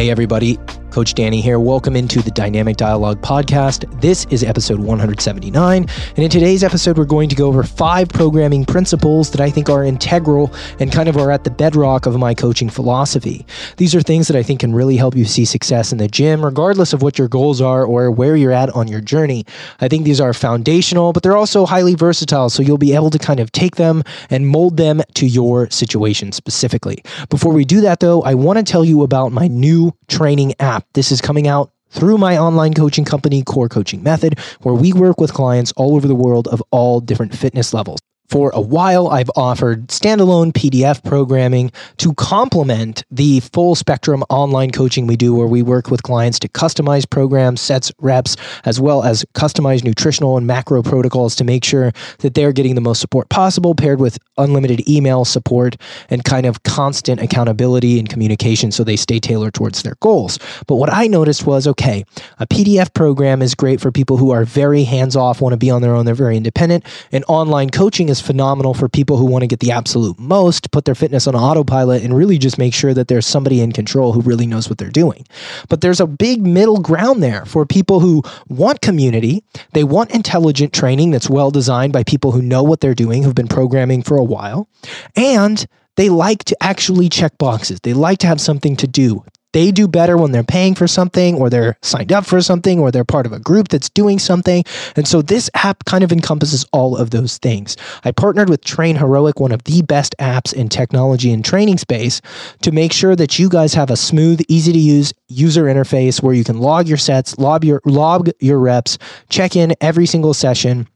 Hey, everybody. Coach Danny here. Welcome into the Dynamic Dialogue podcast. This is episode 179. And in today's episode, we're going to go over five programming principles that I think are integral and kind of are at the bedrock of my coaching philosophy. These are things that I think can really help you see success in the gym, regardless of what your goals are or where you're at on your journey. I think these are foundational, but they're also highly versatile. So you'll be able to kind of take them and mold them to your situation specifically. Before we do that, though, I want to tell you about my new training app This is coming out through my online coaching company, Core Coaching Method, where we work with clients all over the world of all different fitness levels. For a while, I've offered standalone PDF programming to complement the full spectrum online coaching we do, where we work with clients to customize programs, sets, reps, as well as customize nutritional and macro protocols to make sure that they're getting the most support possible, paired with unlimited email support and kind of constant accountability and communication so they stay tailored towards their goals. But what I noticed was okay, a PDF program is great for people who are very hands off, want to be on their own, they're very independent, and online coaching is phenomenal for people who want to get the absolute most, put their fitness on autopilot, and really just make sure that there's somebody in control who really knows what they're doing. But there's a big middle ground there for people who want community, they want intelligent training that's well designed by people who know what they're doing, who've been programming for a while, and they like to actually check boxes. They like to have something to do they do better when they're paying for something or they're signed up for something or they're part of a group that's doing something. And so this app kind of encompasses all of those things. I partnered with Train Heroic, one of the best apps in technology and training space, to make sure that you guys have a smooth, easy to use user interface where you can log your sets, log your log your reps, check in every single session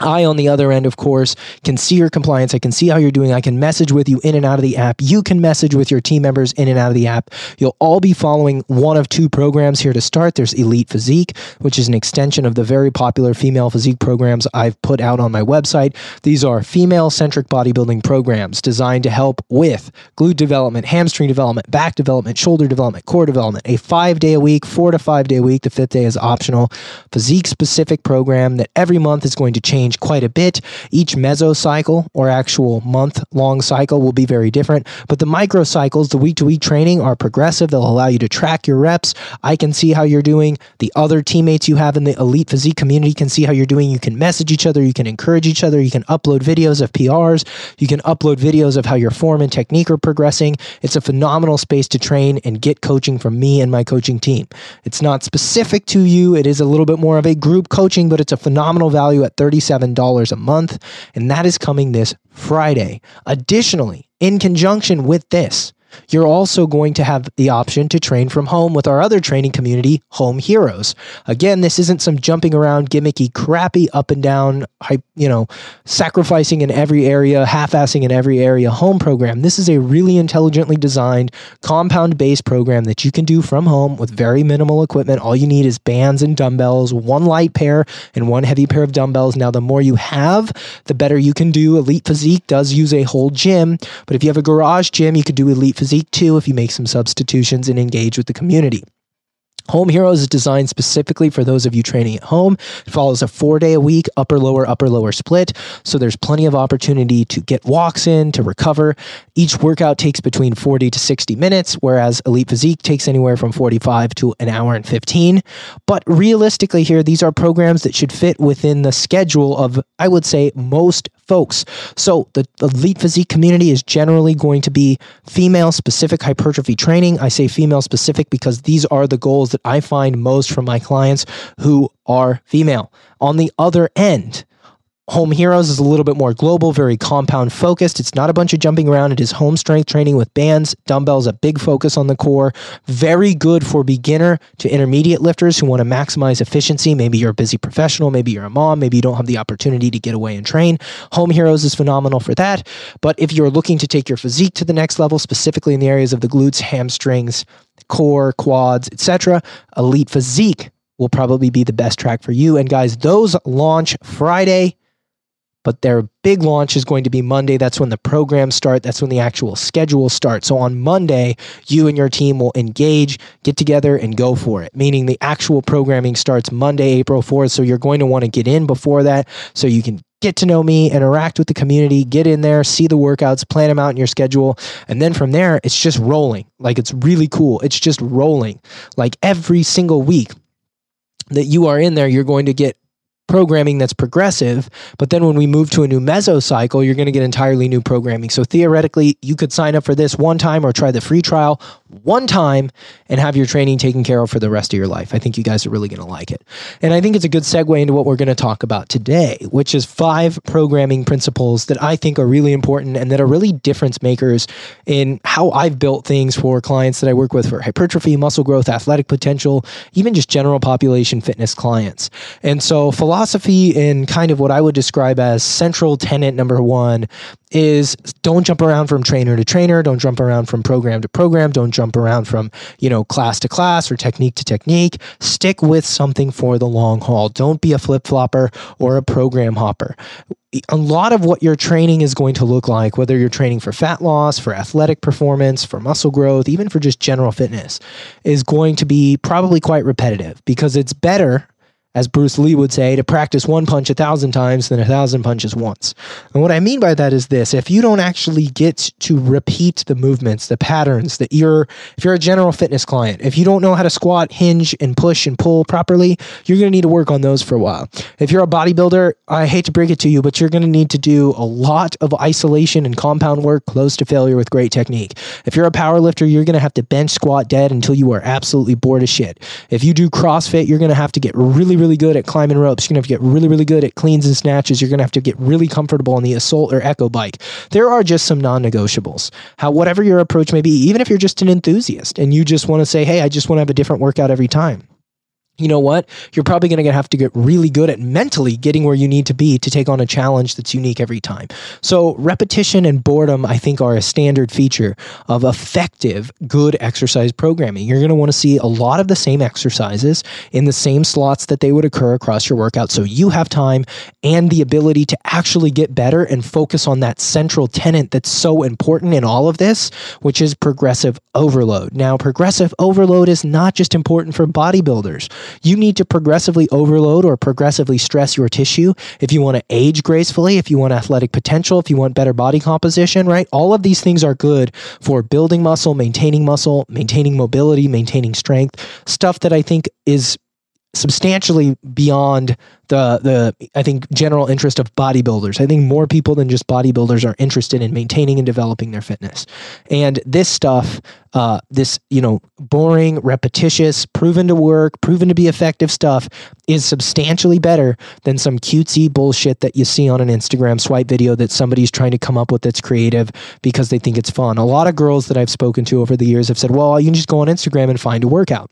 I, on the other end, of course, can see your compliance. I can see how you're doing. I can message with you in and out of the app. You can message with your team members in and out of the app. You'll all be following one of two programs here to start. There's Elite Physique, which is an extension of the very popular female physique programs I've put out on my website. These are female centric bodybuilding programs designed to help with glute development, hamstring development, back development, shoulder development, core development. A five day a week, four to five day a week. The fifth day is optional. Physique specific program that every month is going to change change quite a bit. Each mesocycle or actual month long cycle will be very different, but the microcycles, the week to week training, are progressive. They'll allow you to track your reps. I can see how you're doing. The other teammates you have in the elite physique community can see how you're doing. You can message each other. You can encourage each other. You can upload videos of PRs. You can upload videos of how your form and technique are progressing. It's a phenomenal space to train and get coaching from me and my coaching team. It's not specific to you. It is a little bit more of a group coaching, but it's a phenomenal value at 37 $7 a month, and that is coming this Friday. Additionally, in conjunction with this, you're also going to have the option to train from home with our other training community, Home Heroes. Again, this isn't some jumping around, gimmicky, crappy, up and down, you know, sacrificing in every area, half-assing in every area home program. This is a really intelligently designed, compound-based program that you can do from home with very minimal equipment. All you need is bands and dumbbells, one light pair and one heavy pair of dumbbells. Now, the more you have, the better you can do. Elite Physique does use a whole gym, but if you have a garage gym, you could do Elite Physique physique too if you make some substitutions and engage with the community. Home Heroes is designed specifically for those of you training at home. It follows a four day a week, upper lower, upper lower split. So there's plenty of opportunity to get walks in, to recover. Each workout takes between 40 to 60 minutes, whereas Elite Physique takes anywhere from 45 to an hour and 15. But realistically, here, these are programs that should fit within the schedule of, I would say, most folks. So the elite physique community is generally going to be female specific hypertrophy training. I say female specific because these are the goals that I find most from my clients who are female. On the other end, Home Heroes is a little bit more global, very compound focused. It's not a bunch of jumping around. It is home strength training with bands, dumbbells, a big focus on the core. Very good for beginner to intermediate lifters who want to maximize efficiency. Maybe you're a busy professional, maybe you're a mom, maybe you don't have the opportunity to get away and train. Home Heroes is phenomenal for that. But if you're looking to take your physique to the next level, specifically in the areas of the glutes, hamstrings, core, quads, etc., Elite Physique will probably be the best track for you. And guys, those launch Friday but their big launch is going to be Monday. That's when the programs start. That's when the actual schedule starts. So on Monday, you and your team will engage, get together, and go for it, meaning the actual programming starts Monday, April 4th. So you're going to want to get in before that so you can get to know me, interact with the community, get in there, see the workouts, plan them out in your schedule. And then from there, it's just rolling. Like it's really cool. It's just rolling. Like every single week that you are in there, you're going to get programming that's progressive. But then when we move to a new mesocycle, you're going to get entirely new programming. So theoretically, you could sign up for this one time or try the free trial one time and have your training taken care of for the rest of your life. I think you guys are really going to like it. And I think it's a good segue into what we're going to talk about today, which is five programming principles that I think are really important and that are really difference makers in how I've built things for clients that I work with for hypertrophy, muscle growth, athletic potential, even just general population fitness clients. And so philosophy and kind of what I would describe as central tenant number one is don't jump around from trainer to trainer, don't jump around from program to program, don't jump around from, you know, class to class or technique to technique. Stick with something for the long haul. Don't be a flip-flopper or a program hopper a lot of what your training is going to look like, whether you're training for fat loss, for athletic performance, for muscle growth, even for just general fitness, is going to be probably quite repetitive because it's better as Bruce Lee would say, to practice one punch a thousand times than a thousand punches once. And what I mean by that is this if you don't actually get to repeat the movements, the patterns that you're, if you're a general fitness client, if you don't know how to squat, hinge, and push and pull properly, you're going to need to work on those for a while. If you're a bodybuilder, I hate to break it to you, but you're going to need to do a lot of isolation and compound work close to failure with great technique. If you're a power lifter, you're going to have to bench squat dead until you are absolutely bored as shit. If you do CrossFit, you're going to have to get really, really really good at climbing ropes. You're going to have to get really, really good at cleans and snatches. You're going to have to get really comfortable on the assault or echo bike. There are just some non negotiables. How, whatever your approach may be, even if you're just an enthusiast and you just want to say, hey, I just want to have a different workout every time you know what? You're probably going to have to get really good at mentally getting where you need to be to take on a challenge that's unique every time. So, repetition and boredom, I think, are a standard feature of effective, good exercise programming. You're going to want to see a lot of the same exercises in the same slots that they would occur across your workout. So, you have time and the ability to actually get better and focus on that central tenant that's so important in all of this, which is progressive overload. Now, progressive overload is not just important for bodybuilders. You need to progressively overload or progressively stress your tissue if you want to age gracefully, if you want athletic potential, if you want better body composition, right? All of these things are good for building muscle, maintaining muscle, maintaining mobility, maintaining strength, stuff that I think is substantially beyond the the I think general interest of bodybuilders. I think more people than just bodybuilders are interested in maintaining and developing their fitness. And this stuff, uh, this you know, boring, repetitious, proven to work, proven to be effective stuff, is substantially better than some cutesy bullshit that you see on an Instagram swipe video that somebody's trying to come up with that's creative because they think it's fun. A lot of girls that I've spoken to over the years have said, "Well, you can just go on Instagram and find a workout."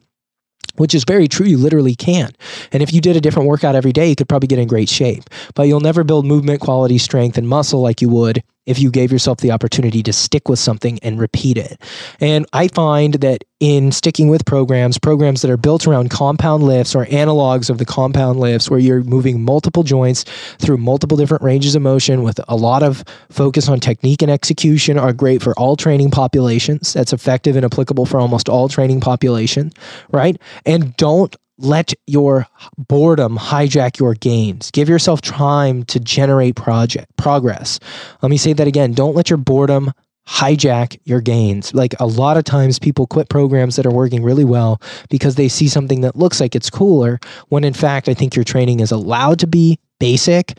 Which is very true. You literally can. And if you did a different workout every day, you could probably get in great shape. But you'll never build movement, quality, strength, and muscle like you would if you gave yourself the opportunity to stick with something and repeat it. And I find that in sticking with programs, programs that are built around compound lifts or analogs of the compound lifts, where you're moving multiple joints through multiple different ranges of motion with a lot of focus on technique and execution, are great for all training populations. That's effective and applicable for almost all training population, right? And don't let your boredom hijack your gains. Give yourself time to generate project progress. Let me say that again. Don't let your boredom hijack your gains. Like a lot of times people quit programs that are working really well because they see something that looks like it's cooler when in fact I think your training is allowed to be basic,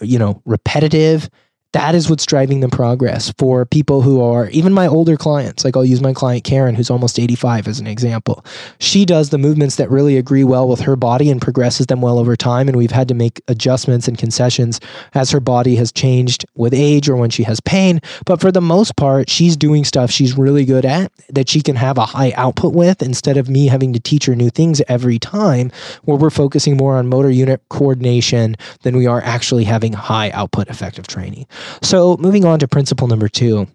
you know, repetitive that is what's driving the progress for people who are even my older clients. Like I'll use my client Karen, who's almost 85 as an example. She does the movements that really agree well with her body and progresses them well over time. And we've had to make adjustments and concessions as her body has changed with age or when she has pain. But for the most part, she's doing stuff she's really good at that she can have a high output with instead of me having to teach her new things every time, where we're focusing more on motor unit coordination than we are actually having high output effective training. So, moving on to principle number two.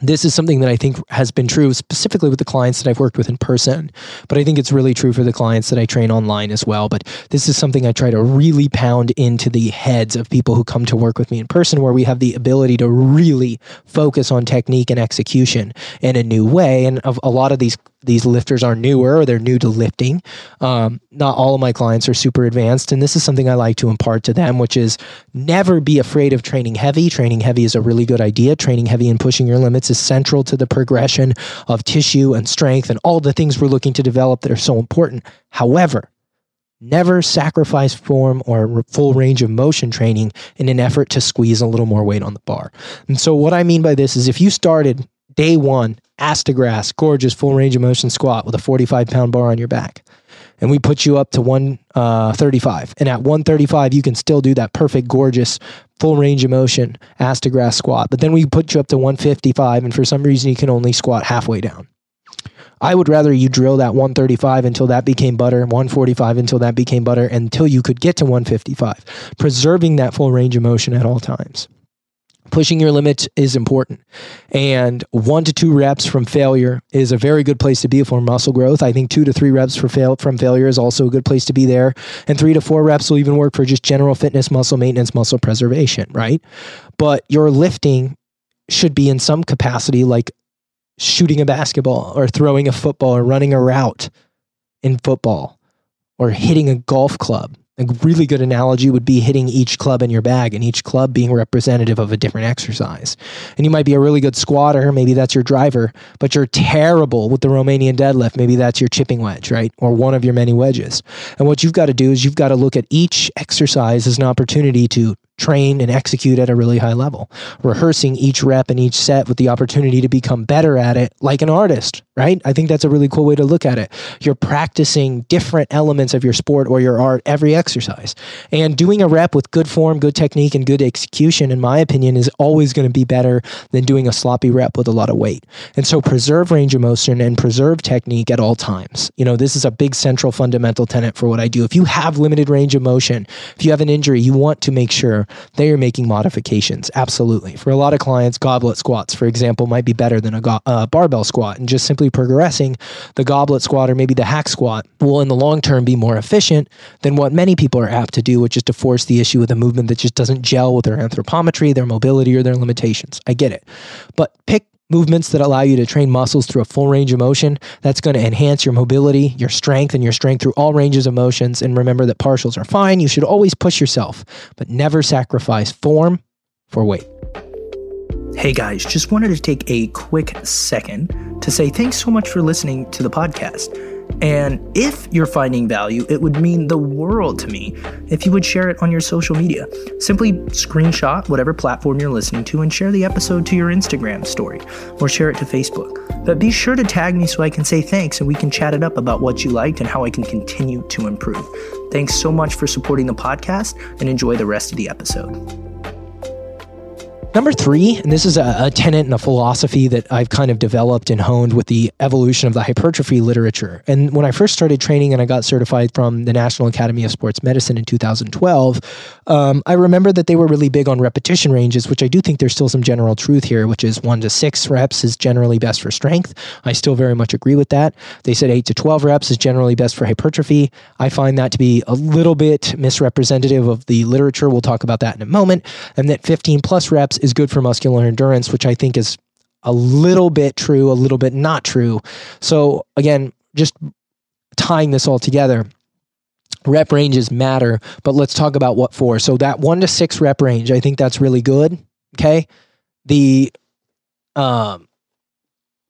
This is something that I think has been true specifically with the clients that I've worked with in person, but I think it's really true for the clients that I train online as well. But this is something I try to really pound into the heads of people who come to work with me in person, where we have the ability to really focus on technique and execution in a new way. And of a lot of these these lifters are newer or they're new to lifting. Um, not all of my clients are super advanced. And this is something I like to impart to them, which is never be afraid of training heavy. Training heavy is a really good idea. Training heavy and pushing your limits is central to the progression of tissue and strength and all the things we're looking to develop that are so important. However, Never sacrifice form or full range of motion training in an effort to squeeze a little more weight on the bar. And so, what I mean by this is if you started day one, ass to grass, gorgeous full range of motion squat with a 45 pound bar on your back, and we put you up to 135, uh, and at 135, you can still do that perfect, gorgeous full range of motion ass to grass squat. But then we put you up to 155, and for some reason, you can only squat halfway down. I would rather you drill that 135 until that became butter, 145 until that became butter, until you could get to 155, preserving that full range of motion at all times. Pushing your limits is important. And one to two reps from failure is a very good place to be for muscle growth. I think two to three reps for fail from failure is also a good place to be there. And three to four reps will even work for just general fitness, muscle maintenance, muscle preservation, right? But your lifting should be in some capacity like shooting a basketball or throwing a football or running a route in football or hitting a golf club. A really good analogy would be hitting each club in your bag and each club being representative of a different exercise. And you might be a really good squatter, maybe that's your driver, but you're terrible with the Romanian deadlift. Maybe that's your chipping wedge, right? Or one of your many wedges. And what you've got to do is you've got to look at each exercise as an opportunity to train and execute at a really high level, rehearsing each rep and each set with the opportunity to become better at it like an artist, right? I think that's a really cool way to look at it. You're practicing different elements of your sport or your art every exercise. And doing a rep with good form, good technique, and good execution, in my opinion, is always going to be better than doing a sloppy rep with a lot of weight. And so preserve range of motion and preserve technique at all times. You know, this is a big central fundamental tenet for what I do. If you have limited range of motion, if you have an injury, you want to make sure they are making modifications. Absolutely. For a lot of clients, goblet squats, for example, might be better than a go- uh, barbell squat. And just simply progressing the goblet squat or maybe the hack squat will, in the long term, be more efficient than what many people are apt to do, which is to force the issue with a movement that just doesn't gel with their anthropometry, their mobility, or their limitations. I get it. But pick movements that allow you to train muscles through a full range of motion. That's going to enhance your mobility, your strength, and your strength through all ranges of motions. And remember that partials are fine. You should always push yourself, but never sacrifice form for weight. Hey guys, just wanted to take a quick second to say thanks so much for listening to the podcast. And if you're finding value, it would mean the world to me if you would share it on your social media. Simply screenshot whatever platform you're listening to and share the episode to your Instagram story or share it to Facebook. But be sure to tag me so I can say thanks and we can chat it up about what you liked and how I can continue to improve. Thanks so much for supporting the podcast and enjoy the rest of the episode. Number three, and this is a, a tenet and a philosophy that I've kind of developed and honed with the evolution of the hypertrophy literature. And when I first started training and I got certified from the National Academy of Sports Medicine in 2012, um, I remember that they were really big on repetition ranges, which I do think there's still some general truth here, which is one to six reps is generally best for strength. I still very much agree with that. They said eight to 12 reps is generally best for hypertrophy. I find that to be a little bit misrepresentative of the literature. We'll talk about that in a moment. And that 15 plus reps good for muscular endurance, which I think is a little bit true, a little bit not true. So again, just tying this all together, rep ranges matter, but let's talk about what for. So that one to six rep range, I think that's really good. Okay. The um,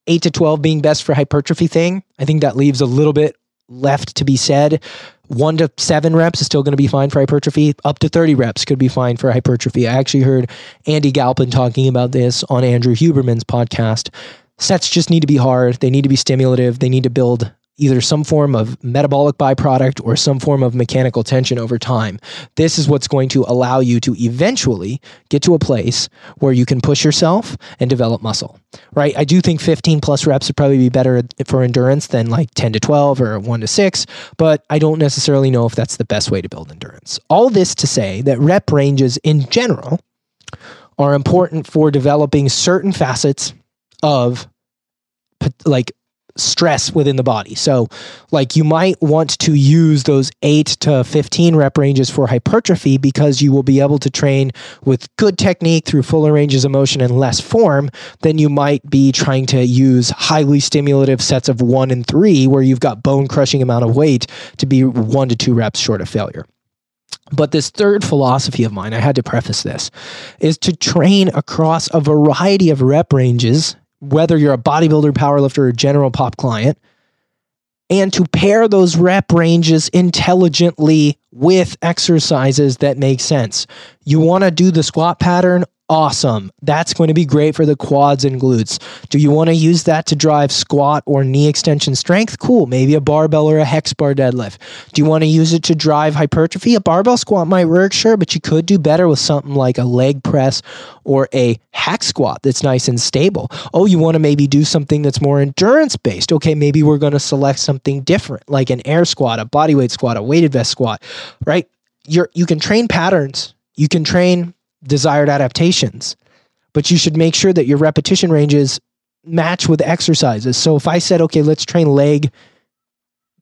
eight to 12 being best for hypertrophy thing, I think that leaves a little bit left to be said one to seven reps is still going to be fine for hypertrophy. Up to 30 reps could be fine for hypertrophy. I actually heard Andy Galpin talking about this on Andrew Huberman's podcast. Sets just need to be hard. They need to be stimulative. They need to build either some form of metabolic byproduct or some form of mechanical tension over time. This is what's going to allow you to eventually get to a place where you can push yourself and develop muscle, right? I do think 15 plus reps would probably be better for endurance than like 10 to 12 or 1 to 6, but I don't necessarily know if that's the best way to build endurance. All this to say that rep ranges in general are important for developing certain facets of like stress within the body. So, like, you might want to use those 8 to 15 rep ranges for hypertrophy because you will be able to train with good technique through fuller ranges of motion and less form than you might be trying to use highly stimulative sets of 1 and 3 where you've got bone crushing amount of weight to be 1 to 2 reps short of failure. But this third philosophy of mine, I had to preface this, is to train across a variety of rep ranges, whether you're a bodybuilder, powerlifter, or general pop client, and to pair those rep ranges intelligently with exercises that make sense. You want to do the squat pattern Awesome. That's going to be great for the quads and glutes. Do you want to use that to drive squat or knee extension strength? Cool. Maybe a barbell or a hex bar deadlift. Do you want to use it to drive hypertrophy? A barbell squat might work, sure, but you could do better with something like a leg press or a hack squat that's nice and stable. Oh, you want to maybe do something that's more endurance based. Okay, maybe we're going to select something different, like an air squat, a bodyweight squat, a weighted vest squat, right? You're, you can train patterns. You can train desired adaptations. But you should make sure that your repetition ranges match with exercises. So if I said, okay, let's train leg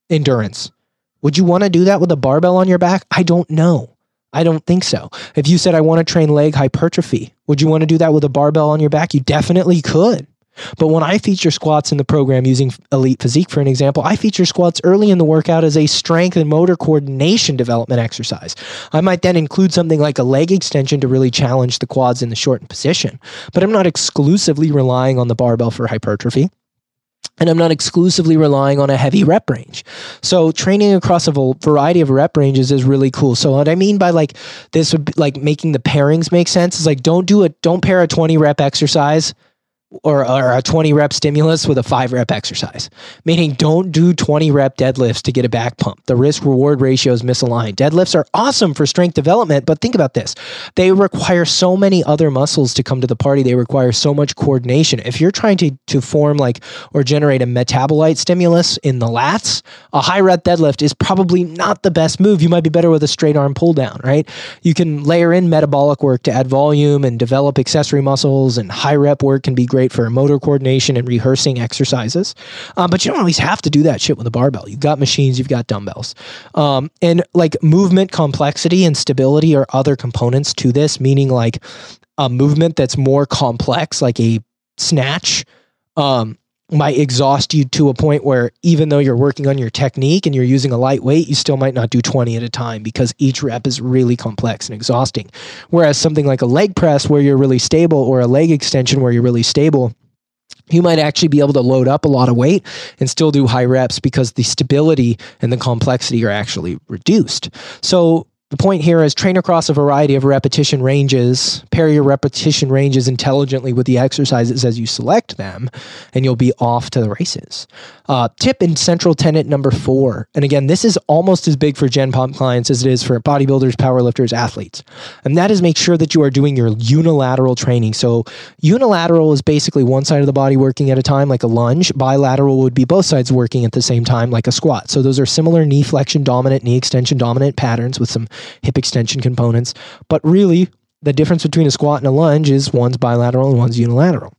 endurance, would you want to do that with a barbell on your back? I don't know. I don't think so. If you said, I want to train leg hypertrophy, would you want to do that with a barbell on your back? You definitely could. But when I feature squats in the program using Elite Physique for an example, I feature squats early in the workout as a strength and motor coordination development exercise. I might then include something like a leg extension to really challenge the quads in the shortened position. But I'm not exclusively relying on the barbell for hypertrophy and I'm not exclusively relying on a heavy rep range. So training across a variety of rep ranges is really cool. So what I mean by like this would be like making the pairings make sense is like don't do a don't pair a 20 rep exercise or, or a 20 rep stimulus with a five rep exercise. Meaning, don't do 20 rep deadlifts to get a back pump. The risk reward ratio is misaligned. Deadlifts are awesome for strength development, but think about this they require so many other muscles to come to the party. They require so much coordination. If you're trying to, to form like or generate a metabolite stimulus in the lats, a high rep deadlift is probably not the best move. You might be better with a straight arm pull down, right? You can layer in metabolic work to add volume and develop accessory muscles, and high rep work can be great great for motor coordination and rehearsing exercises. Um, but you don't always have to do that shit with a barbell. You've got machines, you've got dumbbells. Um, and like movement complexity and stability are other components to this, meaning like a movement that's more complex, like a snatch. Um, might exhaust you to a point where even though you're working on your technique and you're using a lightweight, you still might not do 20 at a time because each rep is really complex and exhausting. Whereas something like a leg press where you're really stable or a leg extension where you're really stable, you might actually be able to load up a lot of weight and still do high reps because the stability and the complexity are actually reduced. So the point here is train across a variety of repetition ranges, pair your repetition ranges intelligently with the exercises as you select them, and you'll be off to the races. Uh, tip in central tenet number four. And again, this is almost as big for Gen Pop clients as it is for bodybuilders, powerlifters, athletes. And that is make sure that you are doing your unilateral training. So, unilateral is basically one side of the body working at a time, like a lunge. Bilateral would be both sides working at the same time, like a squat. So, those are similar knee flexion dominant, knee extension dominant patterns with some hip extension components. But really, the difference between a squat and a lunge is one's bilateral and one's unilateral.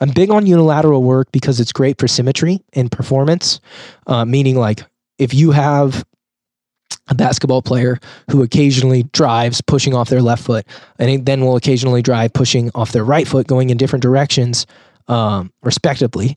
I'm big on unilateral work because it's great for symmetry and performance, uh, meaning like if you have a basketball player who occasionally drives pushing off their left foot and then will occasionally drive pushing off their right foot going in different directions um, respectively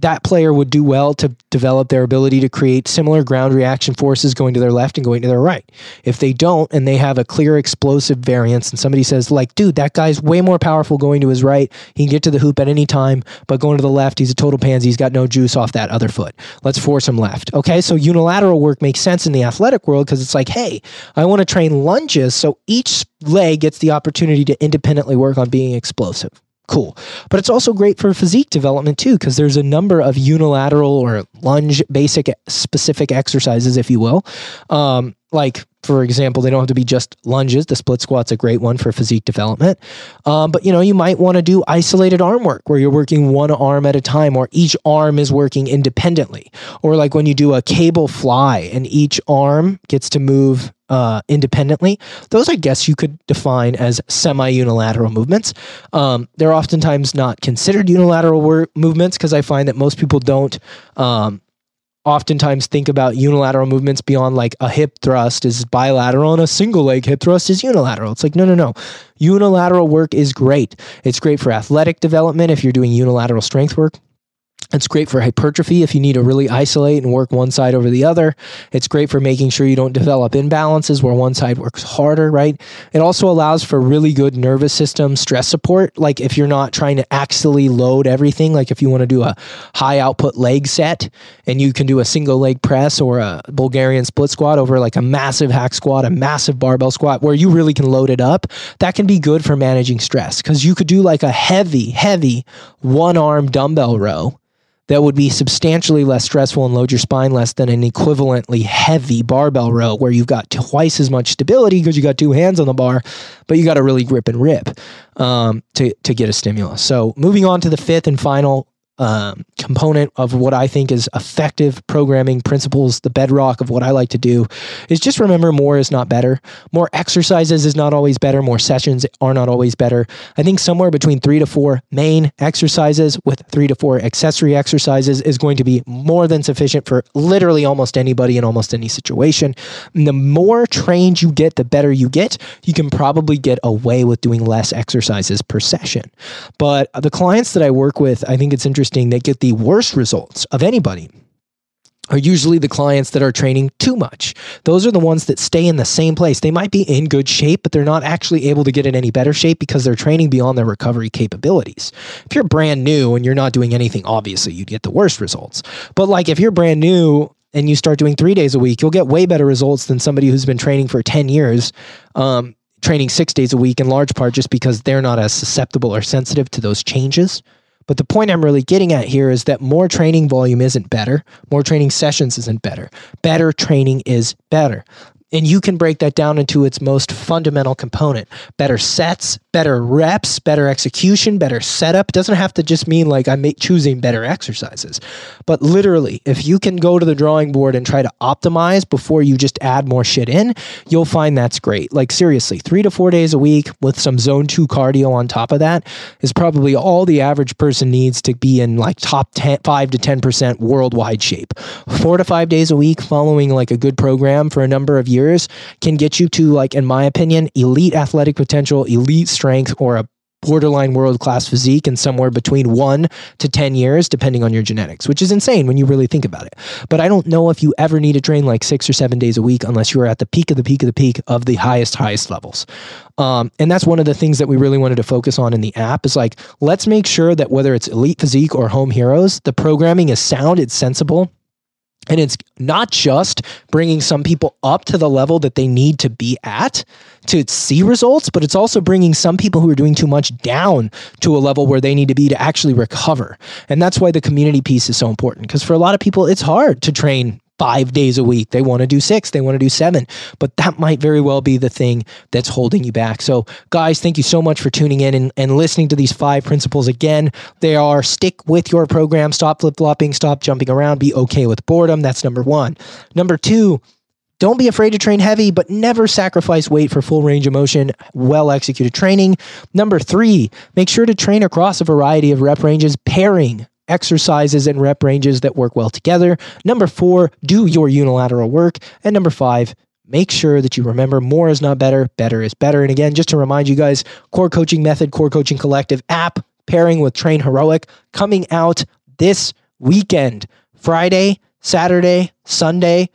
that player would do well to develop their ability to create similar ground reaction forces going to their left and going to their right. If they don't and they have a clear explosive variance and somebody says like, dude, that guy's way more powerful going to his right. He can get to the hoop at any time, but going to the left, he's a total pansy. He's got no juice off that other foot. Let's force him left. Okay. So unilateral work makes sense in the athletic world because it's like, hey, I want to train lunges. So each leg gets the opportunity to independently work on being explosive cool. But it's also great for physique development too, because there's a number of unilateral or lunge basic specific exercises, if you will. Um, like, for example, they don't have to be just lunges. The split squat's a great one for physique development. Um, but you know, you might want to do isolated arm work where you're working one arm at a time, or each arm is working independently. Or like when you do a cable fly and each arm gets to move uh, independently. Those, I guess, you could define as semi unilateral movements. Um, they're oftentimes not considered unilateral wor- movements because I find that most people don't. Um, oftentimes think about unilateral movements beyond like a hip thrust is bilateral and a single leg hip thrust is unilateral. It's like, no, no, no. Unilateral work is great. It's great for athletic development if you're doing unilateral strength work. It's great for hypertrophy if you need to really isolate and work one side over the other. It's great for making sure you don't develop imbalances where one side works harder, right? It also allows for really good nervous system stress support. Like if you're not trying to axially load everything, like if you want to do a high output leg set and you can do a single leg press or a Bulgarian split squat over like a massive hack squat, a massive barbell squat where you really can load it up, that can be good for managing stress because you could do like a heavy, heavy one arm dumbbell row that would be substantially less stressful and load your spine less than an equivalently heavy barbell row where you've got twice as much stability because you got two hands on the bar, but you got to really grip and rip um, to, to get a stimulus. So moving on to the fifth and final um, component of what I think is effective programming principles, the bedrock of what I like to do, is just remember more is not better. More exercises is not always better. More sessions are not always better. I think somewhere between three to four main exercises with three to four accessory exercises is going to be more than sufficient for literally almost anybody in almost any situation. And the more trained you get, the better you get. You can probably get away with doing less exercises per session. But the clients that I work with, I think it's interesting interesting that get the worst results of anybody are usually the clients that are training too much. Those are the ones that stay in the same place. They might be in good shape, but they're not actually able to get in any better shape because they're training beyond their recovery capabilities. If you're brand new and you're not doing anything, obviously you'd get the worst results. But like if you're brand new and you start doing three days a week, you'll get way better results than somebody who's been training for 10 years. Um, training six days a week in large part just because they're not as susceptible or sensitive to those changes. But the point I'm really getting at here is that more training volume isn't better. More training sessions isn't better. Better training is better. And you can break that down into its most fundamental component better sets, better reps, better execution, better setup. It doesn't have to just mean like I'm choosing better exercises. But literally, if you can go to the drawing board and try to optimize before you just add more shit in, you'll find that's great. Like, seriously, three to four days a week with some zone two cardio on top of that is probably all the average person needs to be in like top 10, 5 to 10% worldwide shape. Four to five days a week following like a good program for a number of years years can get you to, like, in my opinion, elite athletic potential, elite strength, or a borderline world class physique in somewhere between one to 10 years, depending on your genetics, which is insane when you really think about it. But I don't know if you ever need to train like six or seven days a week unless you are at the peak of the peak of the peak of the highest, highest levels. Um, and that's one of the things that we really wanted to focus on in the app is like, let's make sure that whether it's elite physique or home heroes, the programming is sound, it's sensible, and it's not just bringing some people up to the level that they need to be at to see results, but it's also bringing some people who are doing too much down to a level where they need to be to actually recover. And that's why the community piece is so important. Because for a lot of people, it's hard to train five days a week. They want to do six, they want to do seven, but that might very well be the thing that's holding you back. So, guys, thank you so much for tuning in and, and listening to these five principles again. They are stick with your program, stop flip flopping, stop jumping around, be okay with boredom. That's number one. Number two, don't be afraid to train heavy, but never sacrifice weight for full range of motion, well executed training. Number three, make sure to train across a variety of rep ranges, pairing exercises and rep ranges that work well together. Number four, do your unilateral work. And number five, make sure that you remember more is not better, better is better. And again, just to remind you guys, Core Coaching Method, Core Coaching Collective app pairing with Train Heroic coming out this weekend, Friday, Saturday, Sunday.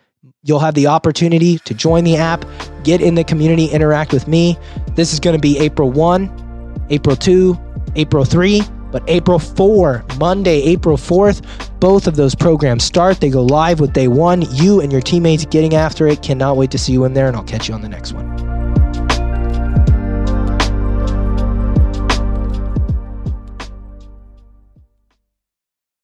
You'll have the opportunity to join the app, get in the community, interact with me. This is going to be April 1, April 2, April 3 but April 4, Monday, April 4th, both of those programs start. They go live with day one. You and your teammates getting after it. Cannot wait to see you in there, and I'll catch you on the next one.